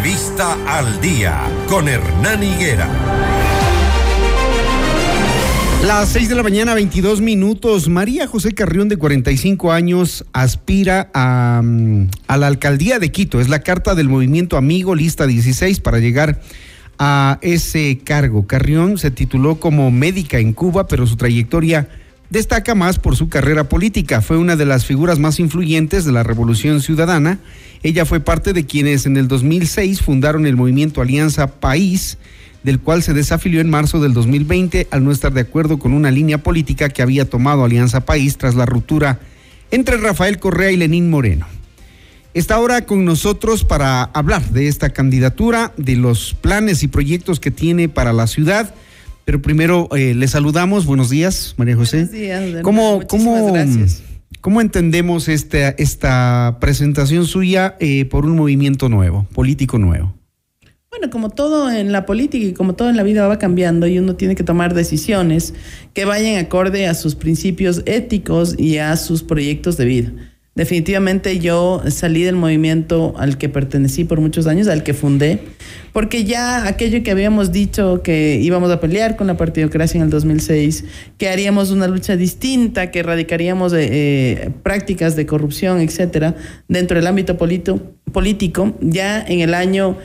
Entrevista al día con Hernán Higuera. Las 6 de la mañana, 22 minutos. María José Carrión, de 45 años, aspira a, mm, a, la alcaldía de Quito. Es la carta del movimiento Amigo, lista 16, para llegar a ese cargo. Carrión se tituló como médica en Cuba, pero su trayectoria destaca más por su carrera política. Fue una de las figuras más influyentes de la Revolución Ciudadana. Ella fue parte de quienes en el 2006 fundaron el movimiento Alianza País del cual se desafilió en marzo del 2020 al no estar de acuerdo con una línea política que había tomado Alianza País tras la ruptura entre Rafael Correa y Lenín Moreno. Está ahora con nosotros para hablar de esta candidatura, de los planes y proyectos que tiene para la ciudad. Pero primero eh, le saludamos. Buenos días, María José. Buenos días. ¿Cómo, cómo, ¿Cómo entendemos esta, esta presentación suya eh, por un movimiento nuevo, político nuevo? Bueno, como todo en la política y como todo en la vida va cambiando y uno tiene que tomar decisiones que vayan acorde a sus principios éticos y a sus proyectos de vida. Definitivamente yo salí del movimiento al que pertenecí por muchos años, al que fundé, porque ya aquello que habíamos dicho que íbamos a pelear con la partidocracia en el 2006, que haríamos una lucha distinta, que erradicaríamos eh, prácticas de corrupción, etcétera, dentro del ámbito político, ya en el año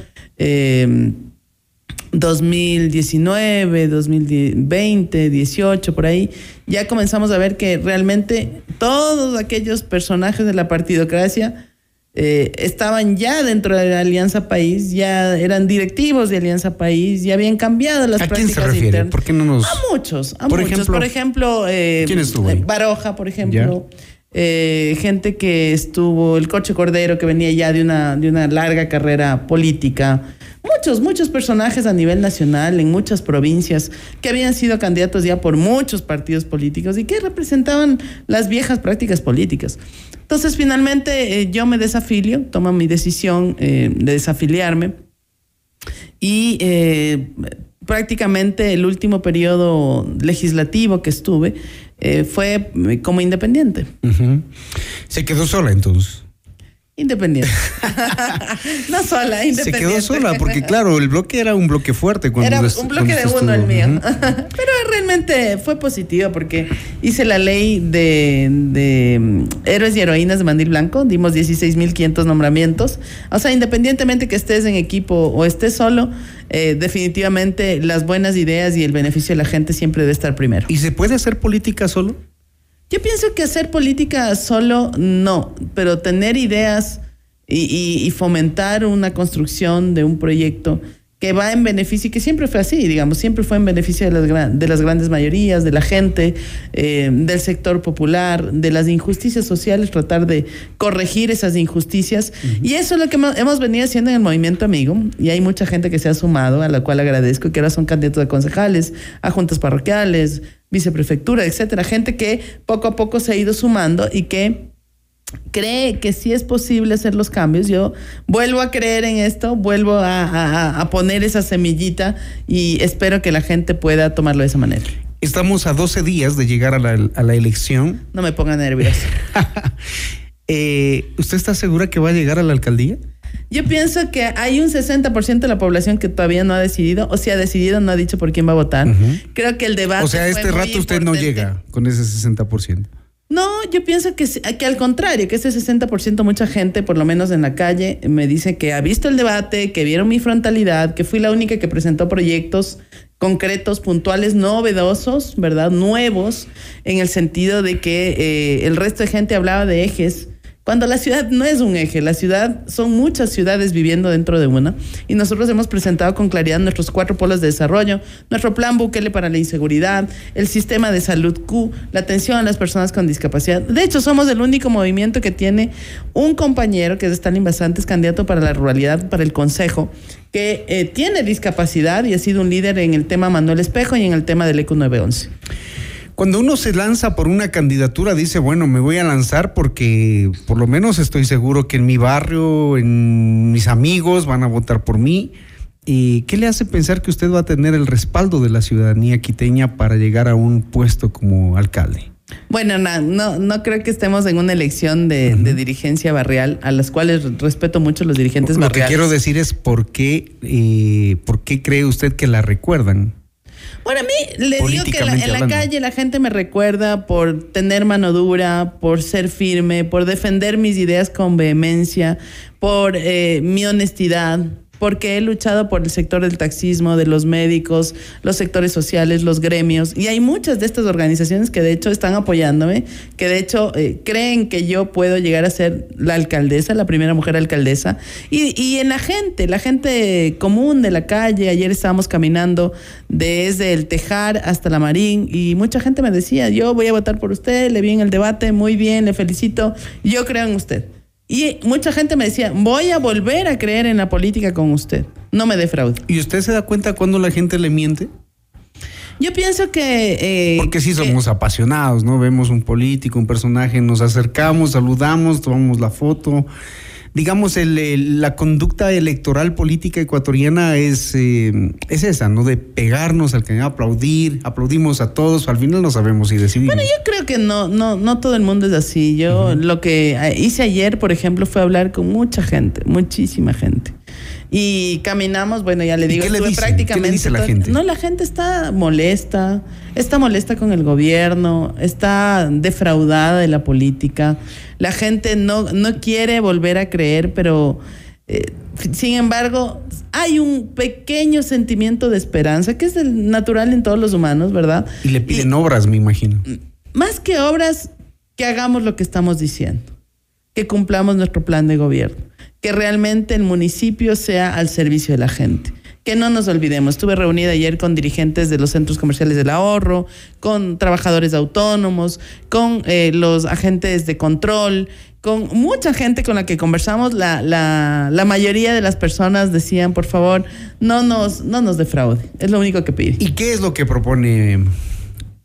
2019, 2020, 18, por ahí, ya comenzamos a ver que realmente todos aquellos personajes de la partidocracia eh, estaban ya dentro de la Alianza País, ya eran directivos de Alianza País, ya habían cambiado las ¿A prácticas quién se refiere? internas. ¿Por qué no nos... A muchos, a Por muchos. ejemplo, por ejemplo, eh, ¿quién estuvo ahí? Baroja, por ejemplo. Eh, gente que estuvo, el Coche Cordero, que venía ya de una, de una larga carrera política. Muchos, muchos personajes a nivel nacional, en muchas provincias, que habían sido candidatos ya por muchos partidos políticos y que representaban las viejas prácticas políticas. Entonces, finalmente, eh, yo me desafilio, tomo mi decisión eh, de desafiliarme y eh, prácticamente el último periodo legislativo que estuve eh, fue como independiente. Se quedó sola entonces. Independiente. no sola, Se independiente. quedó sola porque claro, el bloque era un bloque fuerte cuando Era un bloque de uno el mío. Pero realmente fue positivo porque hice la ley de, de, mm, héroes y heroínas de Mandil Blanco. Dimos 16.500 nombramientos. O sea, independientemente que estés en equipo o estés solo, eh, definitivamente las buenas ideas y el beneficio de la gente siempre debe estar primero. ¿Y se puede hacer política solo? Yo pienso que hacer política solo no, pero tener ideas y, y- y fomentar una construcción de un proyecto que va en beneficio, y que siempre fue así, digamos, siempre fue en beneficio de las, gran- de las grandes mayorías, de la gente, eh, del sector popular, de las injusticias sociales, tratar de corregir esas injusticias. Y eso es lo que hemos, hemos venido haciendo en el movimiento amigo, y hay mucha gente que se ha sumado, a la cual agradezco, que ahora son candidatos a concejales, a juntas parroquiales, viceprefectura, etcétera, gente que poco a poco se ha ido sumando y que cree que sí es posible hacer los cambios. Yo vuelvo a creer en esto, vuelvo a, a- a poner esa semillita y espero que la gente pueda tomarlo de esa manera. Estamos a 12 días de llegar a la, a la elección. No me ponga nervioso. Eh, ¿Usted está segura que va a llegar a la alcaldía? Yo pienso que hay un 60% de la población que todavía no ha decidido, o si ha decidido, no ha dicho por quién va a votar. Creo que el debate. O sea, este rato usted no llega con ese 60%. No, yo pienso que, que al contrario, que ese 60% mucha gente, por lo menos en la calle, me dice que ha visto el debate, que vieron mi frontalidad, que fui la única que presentó proyectos concretos, puntuales, novedosos, ¿verdad? Nuevos, en el sentido de que eh, el resto de gente hablaba de ejes. Cuando la ciudad no es un eje, la ciudad son muchas ciudades viviendo dentro de una y nosotros hemos presentado con claridad nuestros cuatro polos de desarrollo, nuestro plan Bukele para la inseguridad, el sistema de salud Q, la atención a las personas con discapacidad. De hecho, somos el único movimiento que tiene un compañero que es Stalin Basantes, candidato para la ruralidad, para el consejo, que eh, tiene discapacidad y ha sido un líder en el tema Manuel Espejo y en el tema del ECU 911. Cuando uno se lanza por una candidatura, dice, bueno, me voy a lanzar porque por lo menos estoy seguro que en mi barrio, en mis amigos van a votar por mí. ¿Y qué le hace pensar que usted va a tener el respaldo de la ciudadanía quiteña para llegar a un puesto como alcalde? Bueno, no, no, no creo que estemos en una elección de, de dirigencia barrial, a las cuales respeto mucho los dirigentes Lo que barriales. quiero decir es por qué, eh, por qué cree usted que la recuerdan. Bueno, a mí le digo que la- en la hablando. calle la gente me recuerda por tener mano dura, por ser firme, por defender mis ideas con vehemencia, por eh, mi honestidad, porque he luchado por el sector del taxismo, de los médicos, los sectores sociales, los gremios. Y hay muchas de estas organizaciones que de hecho están apoyándome, que de hecho eh, creen que yo puedo llegar a ser la alcaldesa, la primera mujer alcaldesa. Y, y en la gente, la gente común de la calle, ayer estábamos caminando desde el Tejar hasta la Marín y mucha gente me decía, yo voy a votar por usted, le vi en el debate, muy bien, le felicito, yo creo en usted. Y mucha gente me decía, voy a volver a creer en la política con usted, no me defraude. ¿Y usted se da cuenta cuando la gente le miente? Yo pienso que... eh, Porque sí que- somos apasionados, ¿no? Vemos un político, un personaje, nos acercamos, saludamos, tomamos la foto. Digamos, el- el- la conducta electoral política ecuatoriana es, eh, es esa, ¿no? De pegarnos al que aplaudir, aplaudimos a todos, al final no sabemos si decidimos. Bueno, yo creo que no, no, no todo el mundo es así. Yo lo que eh, hice ayer, por ejemplo, fue hablar con mucha gente, muchísima gente. Y caminamos, bueno, ya le ¿Y digo, qué le dicen? prácticamente. ¿Qué le dice la gente? No, la gente está molesta, está molesta con el gobierno, está defraudada de la política. La gente no, no quiere volver a creer, pero eh, sin embargo, hay un pequeño sentimiento de esperanza, que es el natural en todos los humanos, ¿verdad? Y le piden obras, me imagino. más que obras, que hagamos lo que estamos diciendo, que cumplamos nuestro plan de gobierno, que realmente el municipio sea al servicio de la gente. Que no nos olvidemos, estuve reunida ayer con dirigentes de los centros comerciales del ahorro, con trabajadores autónomos, con eh, los agentes de control, con mucha gente con la que conversamos. La, la, la mayoría de las personas decían, por favor, no nos, no nos defraude. Es lo único que pide. ¿Y qué es lo que propone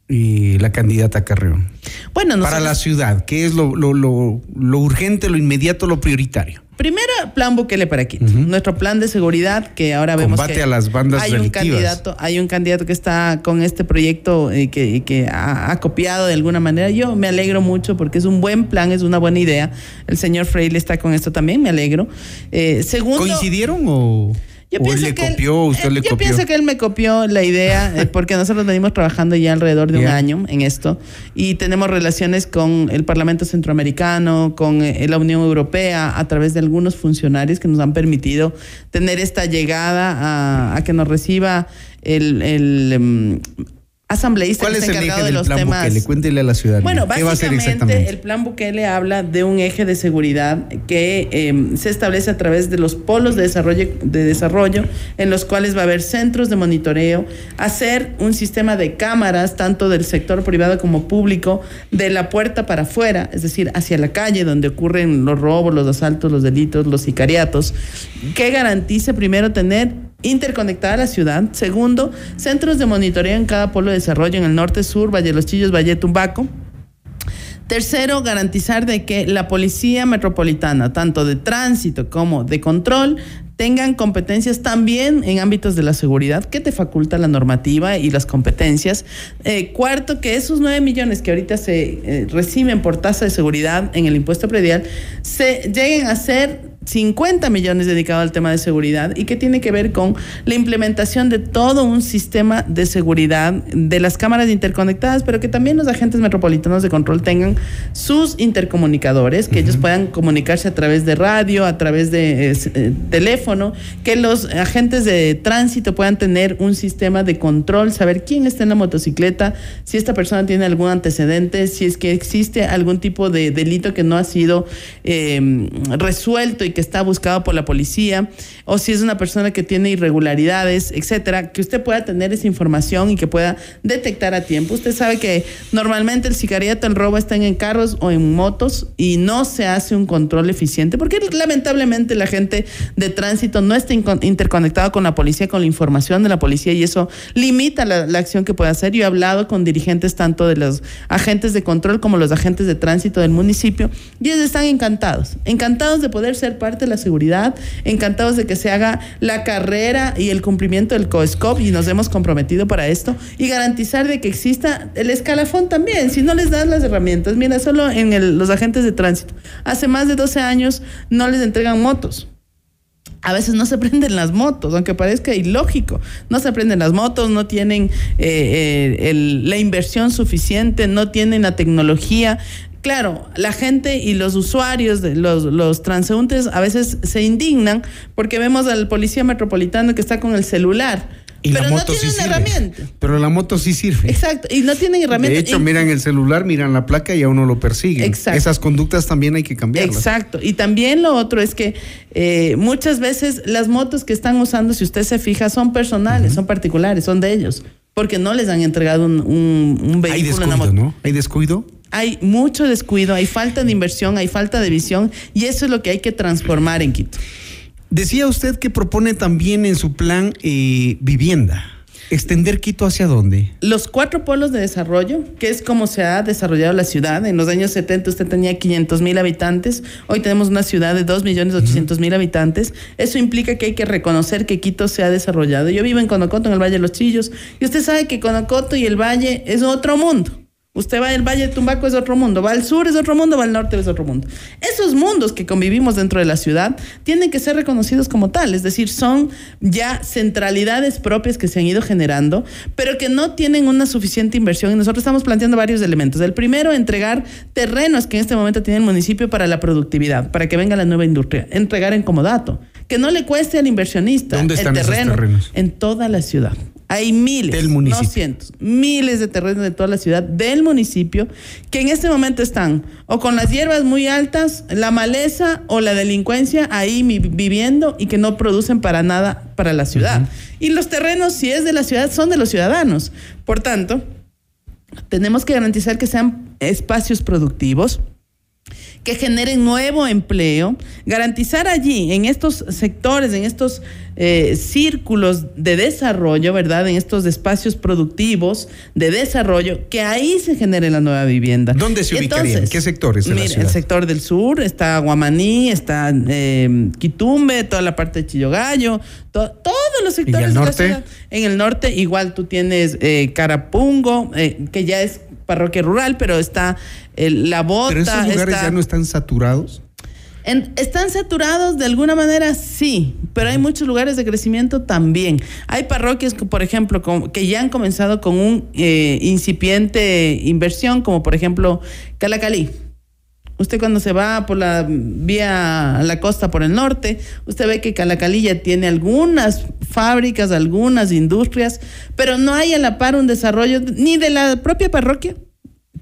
eh, la candidata Carrión? Bueno, Para nosotros- la ciudad, ¿qué es lo, lo, lo, lo urgente, lo inmediato, lo prioritario? Primero, plan Bukele para Quito. Nuestro plan de seguridad, que ahora vemos Combate que a las bandas hay un candidato, hay un candidato que está con este proyecto eh, que, que ha, ha copiado de alguna manera. Yo me alegro mucho porque es un buen plan, es una buena idea. El señor Freire está con esto también, me alegro. Eh, segundo, ¿Coincidieron o, yo o él pienso le que él- copió, usted eh, le yo copió? pienso que él me copió la idea eh, porque nosotros venimos trabajando ya alrededor de un año en esto y tenemos relaciones con el Parlamento Centroamericano, con eh, la Unión Europea a través de algunos funcionarios que nos han permitido tener esta llegada a, a que nos reciba el, el, em, asambleísta ¿Cuál que está encargado de los plan temas Bukele? Cuéntele a la ciudadanía. bueno, ¿Qué va a hacer básicamente exactamente? el plan Bukele habla de un eje de seguridad que eh, se establece a través de los polos de desarrollo, de desarrollo, en los cuales va a haber centros de monitoreo, hacer un sistema de cámaras, tanto del sector privado como público, de la puerta para afuera, es decir, hacia la calle donde ocurren los robos, los asaltos, los delitos, los sicariatos, que garantice primero tener interconectada la ciudad. Segundo, centros de monitoreo en cada polo de desarrollo en el norte, sur, Valle de los Chillos, Valle Tumbaco. Tercero, garantizar de que la policía metropolitana, tanto de tránsito como de control, tengan competencias también en ámbitos de la seguridad que te faculta la normativa y las competencias. Eh, cuarto, que esos 9 millones que ahorita se eh, reciben por tasa de seguridad en el impuesto predial se lleguen a ser 50 millones dedicados al tema de seguridad y que tiene que ver con la implementación de todo un sistema de seguridad de las cámaras interconectadas, pero que también los agentes metropolitanos de control tengan sus intercomunicadores, que ellos puedan comunicarse a través de radio, a través de eh, eh, teléfono, que los agentes de tránsito puedan tener un sistema de control, saber quién está en la motocicleta, si esta persona tiene algún antecedente, si es que existe algún tipo de delito que no ha sido eh, resuelto y que está buscado por la policía, o si es una persona que tiene irregularidades, etcétera, que usted pueda tener esa información y que pueda detectar a tiempo. Usted sabe que normalmente el sicariato, el robo están en carros o en motos y no se hace un control eficiente porque lamentablemente la gente de tránsito no está interconectada con la policía, con la información de la policía y eso limita la, la acción que puede hacer. Yo he hablado con dirigentes tanto de los agentes de control como los agentes de tránsito del municipio y ellos están encantados, encantados de poder ser parte de la seguridad, encantados de que se haga la carrera y el cumplimiento del COSCOP y nos hemos comprometido para esto y garantizar de que exista el escalafón también, si no les das las herramientas. Mira, solo en los agentes de tránsito, hace más de 12 años no les entregan motos a veces no se prenden las motos, aunque parezca ilógico. No se prenden las motos, no tienen eh, eh, la inversión suficiente, no tienen la tecnología. Claro, la gente y los usuarios, los, los transeúntes a veces se indignan porque vemos al policía metropolitano que está con el celular y pero la moto no tienen sí herramienta. Pero la moto sí sirve. Exacto, y no tienen herramientas. De hecho, miran el celular, miran la placa y a uno lo persiguen. Exacto. Esas conductas también hay que cambiarlas. Exacto. Y también lo otro es que eh, muchas veces las motos que están usando, si usted se fija, son personales, son particulares, son de ellos. Porque no les han entregado un, un, vehículo. Hay descuido, ¿no? Hay descuido. Hay mucho descuido, hay falta de inversión, hay falta de visión y eso es lo que hay que transformar en Quito. Decía usted que propone también en su plan eh, vivienda. ¿Extender Quito hacia dónde? Los cuatro polos de desarrollo, que es como se ha desarrollado la ciudad. En los años 70 usted tenía 500 mil habitantes, hoy tenemos una ciudad de 2 millones 800 mil habitantes. Eso implica que hay que reconocer que Quito se ha desarrollado. Yo vivo en Conocoto, en el Valle de los Chillos, y usted sabe que Conocoto y el Valle es otro mundo. Usted va al Valle de Tumbaco es otro mundo, va al sur es otro mundo, va al norte es otro mundo. Esos mundos que convivimos dentro de la ciudad tienen que ser reconocidos como tal, es decir, son ya centralidades propias que se han ido generando, pero que no tienen una suficiente inversión y nosotros estamos planteando varios elementos. El primero, entregar terrenos que en este momento tiene el municipio para la productividad, para que venga la nueva industria, entregar en comodato, que no le cueste al inversionista ¿Dónde están el terreno esos terrenos? en toda la ciudad. Hay miles, no cientos, miles de terrenos de toda la ciudad del municipio que en este momento están o con las hierbas muy altas, la maleza o la delincuencia ahí viviendo y que no producen para nada para la ciudad. Y los terrenos, si es de la ciudad, son de los ciudadanos. Por tanto, tenemos que garantizar que sean espacios productivos que generen nuevo empleo, garantizar allí, en estos sectores, en estos eh, círculos de desarrollo, ¿verdad? En estos espacios productivos de desarrollo, que ahí se genere la nueva vivienda. ¿Dónde se ubicarían? ¿Qué sectores? De el sector del sur, está Guamaní, está eh, Quitumbe, toda la parte de Chillogallo, todos los sectores ¿Y el norte? de la ciudad. En el norte, igual tú tienes eh, Carapungo, que ya es parroquia rural, pero está la bota. Pero esos lugares ya no están saturados. ¿Están saturados de alguna manera? Sí, pero hay muchos lugares de crecimiento también. Hay parroquias, que, por ejemplo, que ya han comenzado con un eh, incipiente inversión, como por ejemplo Calacalí. Usted cuando se va por la vía a la costa por el norte, usted ve que Calacalí ya tiene algunas fábricas, algunas industrias, pero no hay a la par un desarrollo ni de la propia parroquia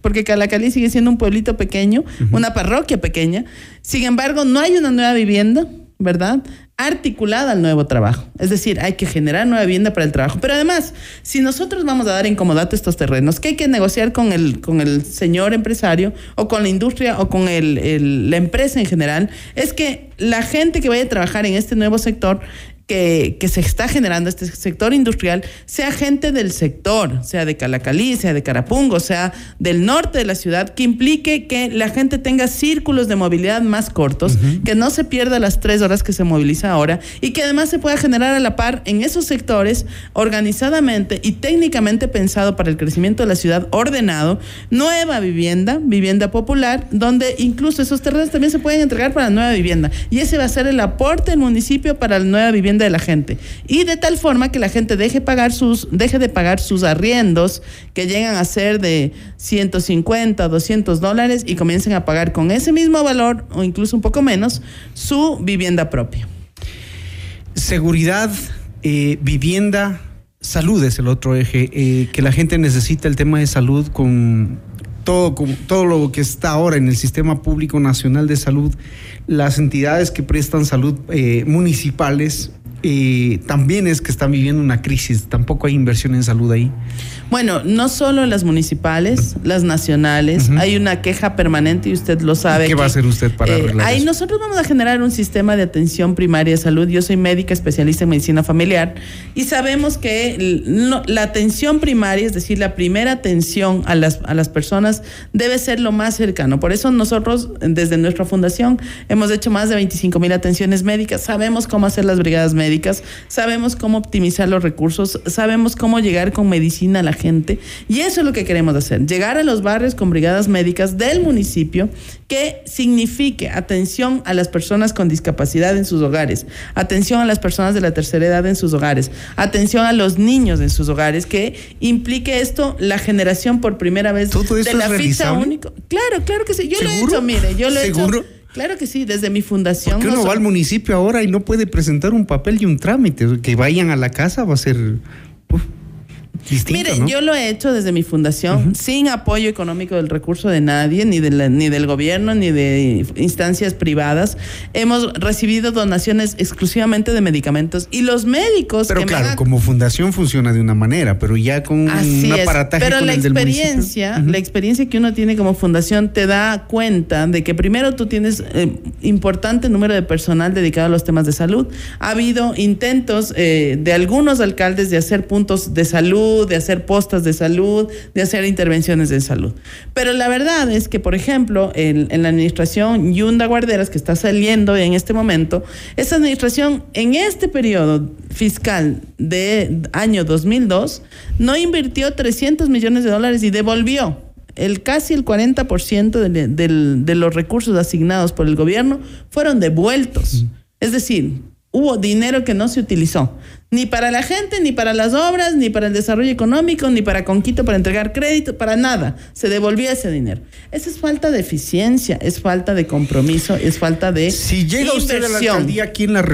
porque Calacalí sigue siendo un pueblito pequeño, una parroquia pequeña. Sin embargo, no hay una nueva vivienda, ¿verdad? Articulada al nuevo trabajo. Es decir, hay que generar nueva vivienda para el trabajo. Pero además, si nosotros vamos a dar en comodato estos terrenos, ¿qué hay que negociar con el, con el señor empresario o con la industria o con el, la empresa en general, es que la gente que vaya a trabajar en este nuevo sector que, se está generando este sector industrial sea gente del sector, sea de Calacalí, sea de Carapungo, sea del norte de la ciudad, que implique que la gente tenga círculos de movilidad más cortos, que no se pierda las tres horas que se moviliza ahora y que además se pueda generar a la par en esos sectores organizadamente y técnicamente pensado para el crecimiento de la ciudad ordenado, nueva vivienda, vivienda popular, donde incluso esos terrenos también se pueden entregar para nueva vivienda. Y ese va a ser el aporte del municipio para la nueva vivienda de la gente. Y de tal forma que la gente deje, pagar sus, deje de pagar sus arriendos, que llegan a ser de 150, 200 dólares, y comiencen a pagar con ese mismo valor, o incluso un poco menos, su vivienda propia. Seguridad, eh, vivienda, salud es el otro eje, eh, que la gente necesita el tema de salud con todo, con todo lo que está ahora en el Sistema Público Nacional de Salud, las entidades que prestan salud eh, municipales eh, también es que están viviendo una crisis, tampoco hay inversión en salud ahí. Bueno, no solo las municipales, las nacionales, hay una queja permanente y usted lo sabe. ¿Qué va a hacer usted para eh, arreglar Ahí eso? nosotros vamos a generar un sistema de atención primaria de salud. Yo soy médica especialista en medicina familiar y sabemos que la atención primaria, es decir, la primera atención a las, a las personas, debe ser lo más cercano. Por eso nosotros, desde nuestra fundación, hemos hecho más de 25 mil atenciones médicas. Sabemos cómo hacer las brigadas médicas, sabemos cómo optimizar los recursos, sabemos cómo llegar con medicina a la gente. Y eso es lo que queremos hacer, llegar a los barrios con brigadas médicas del municipio que signifique atención a las personas con discapacidad en sus hogares, atención a las personas de la tercera edad en sus hogares, atención a los niños en sus hogares, que implique esto la generación por primera vez ¿Todo de la ficha única. Claro, claro que sí. Yo lo he ¿Seguro? hecho, mire, yo lo he ¿Seguro? hecho. Claro que sí, desde mi fundación. Porque uno no va al municipio ahora y no puede presentar un papel y un trámite. Que vayan a la casa va a ser distinto, Mire, ¿no? yo lo he hecho desde mi fundación, sin apoyo económico del recurso de nadie, ni, de la- ni del gobierno, ni de instancias privadas. Hemos recibido donaciones exclusivamente de medicamentos y los médicos Pero que claro, han- como fundación funciona de una manera, pero ya con Así un es. aparataje Pero con la el del municipio. experiencia, la experiencia que uno tiene como fundación te da cuenta de que primero tú tienes eh, importante número de personal dedicado a los temas de salud. Ha habido intentos eh, de algunos alcaldes de hacer puntos de salud, de hacer postas de salud, de hacer intervenciones de salud. Pero la verdad es que, por ejemplo, en, en la administración Yunda Guarderas, que está saliendo en este momento, esa administración en este periodo fiscal de año 2002 no invirtió 300 millones de dólares y devolvió el casi el 40% de, de los recursos asignados por el gobierno fueron devueltos. Es decir, hubo dinero que no se utilizó. Ni para la gente, ni para las obras, ni para el desarrollo económico, ni para Conquito, para entregar crédito, para nada. Se devolvía ese dinero. Esa es falta de eficiencia, es falta de compromiso, es falta de Si llega usted a la inversión. alcaldía, ¿quién la,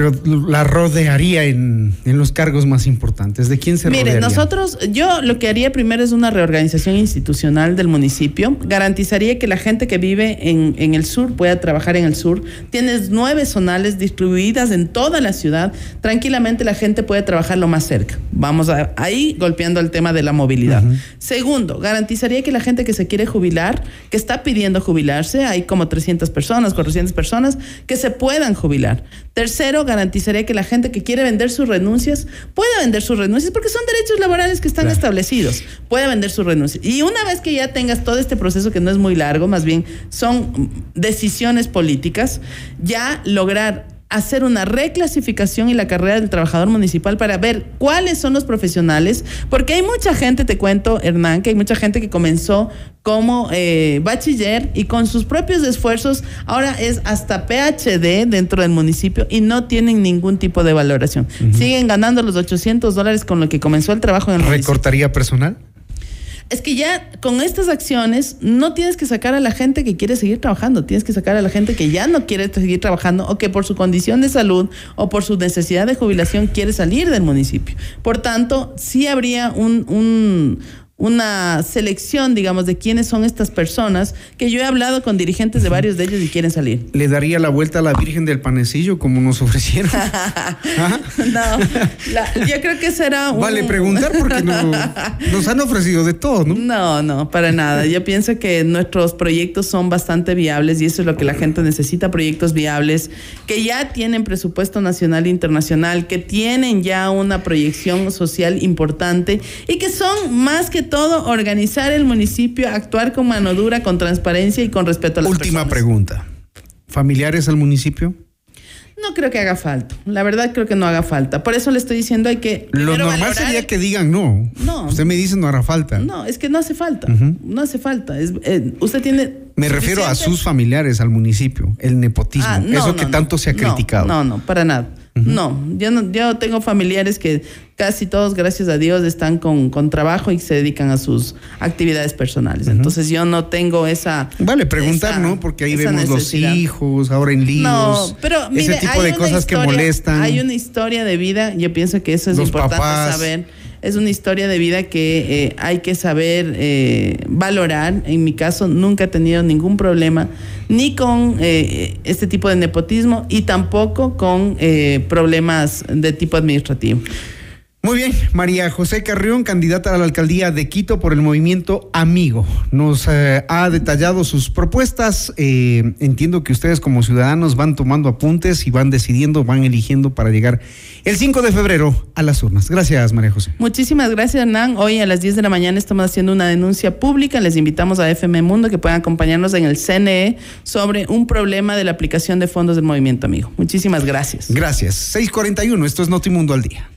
la rodearía en, en los cargos más importantes? ¿De quién se Mire, rodearía? nosotros, yo lo que haría primero es una reorganización institucional del municipio. Garantizaría que la gente que vive en, en el sur pueda trabajar en el sur. Tienes nueve zonales distribuidas en toda la ciudad. Tranquilamente la gente puede trabajar lo más cerca. Vamos a- ahí golpeando el tema de la movilidad. Segundo, garantizaría que la gente que se quiere jubilar, que está pidiendo jubilarse, hay como 300 personas, 400 personas, que se puedan jubilar. Tercero, garantizaría que la gente que quiere vender sus renuncias pueda vender sus renuncias porque son derechos laborales que están Claro. establecidos. Puede vender sus renuncias. Y una vez que ya tengas todo este proceso que no es muy largo, más bien son decisiones políticas, ya lograr hacer una reclasificación y la carrera del trabajador municipal para ver cuáles son los profesionales, porque hay mucha gente, te cuento, Hernán, que hay mucha gente que comenzó como eh, bachiller y con sus propios esfuerzos ahora es hasta PhD dentro del municipio y no tienen ningún tipo de valoración. Siguen ganando los 800 dólares con lo que comenzó el trabajo en el municipio. ¿Recortaría personal? Es que ya con estas acciones no tienes que sacar a la gente que quiere seguir trabajando, tienes que sacar a la gente que ya no quiere seguir trabajando o que por su condición de salud o por su necesidad de jubilación quiere salir del municipio. Por tanto, sí habría un, un- una selección, digamos, de quiénes son estas personas, que yo he hablado con dirigentes de varios de ellos y quieren salir. ¿Le daría la vuelta a la Virgen del Panecillo como nos ofrecieron? Ajá. No, la- yo creo que será un... Vale preguntar porque no- nos han ofrecido de todo, ¿no? No, no, para nada. Yo pienso que nuestros proyectos son bastante viables y eso es lo que la gente necesita, proyectos viables que ya tienen presupuesto nacional e internacional, que tienen ya una proyección social importante y que son más que todo organizar el municipio, actuar con mano dura, con transparencia y con respeto a las Última personas. pregunta. ¿Familiares al municipio? No creo que haga falta. La verdad creo que no haga falta. Por eso le estoy diciendo hay que Lo normal valorar sería que digan no. No. Usted me dice no hará falta. No, es que no hace falta. No hace falta. Es- eh, usted tiene. Me refiero a sus familiares al municipio, el nepotismo, Ah, no, eso no, que no. tanto se ha criticado. No, no, para nada. No, yo no, yo tengo familiares que casi todos, gracias a Dios, están con, con trabajo y se dedican a sus actividades personales. Entonces yo no tengo esa. Vale, preguntar, esa- ¿no? Porque ahí vemos necesidad. los hijos, ahora en líos. No, pero mire, ese tipo hay de cosas que molestan. Hay una historia de vida, yo pienso que eso es Los importante papás. saber. Es una historia de vida que eh, hay que saber eh, valorar. En mi caso, nunca he tenido ningún problema ni con eh, este tipo de nepotismo y tampoco con problemas de tipo administrativo. Muy bien, María José Carrión, candidata a la alcaldía de Quito por el movimiento Amigo. Nos eh, ha detallado sus propuestas. Eh, entiendo que ustedes como ciudadanos van tomando apuntes y van decidiendo, van eligiendo para llegar el 5 de febrero a las urnas. Gracias, María José. Muchísimas gracias, Hernán. Hoy a las 10 de la mañana estamos haciendo una denuncia pública. Les invitamos a FM Mundo que puedan acompañarnos en el CNE sobre un problema de la aplicación de fondos del movimiento Amigo. Muchísimas gracias. Gracias. 641, esto es Notimundo al día.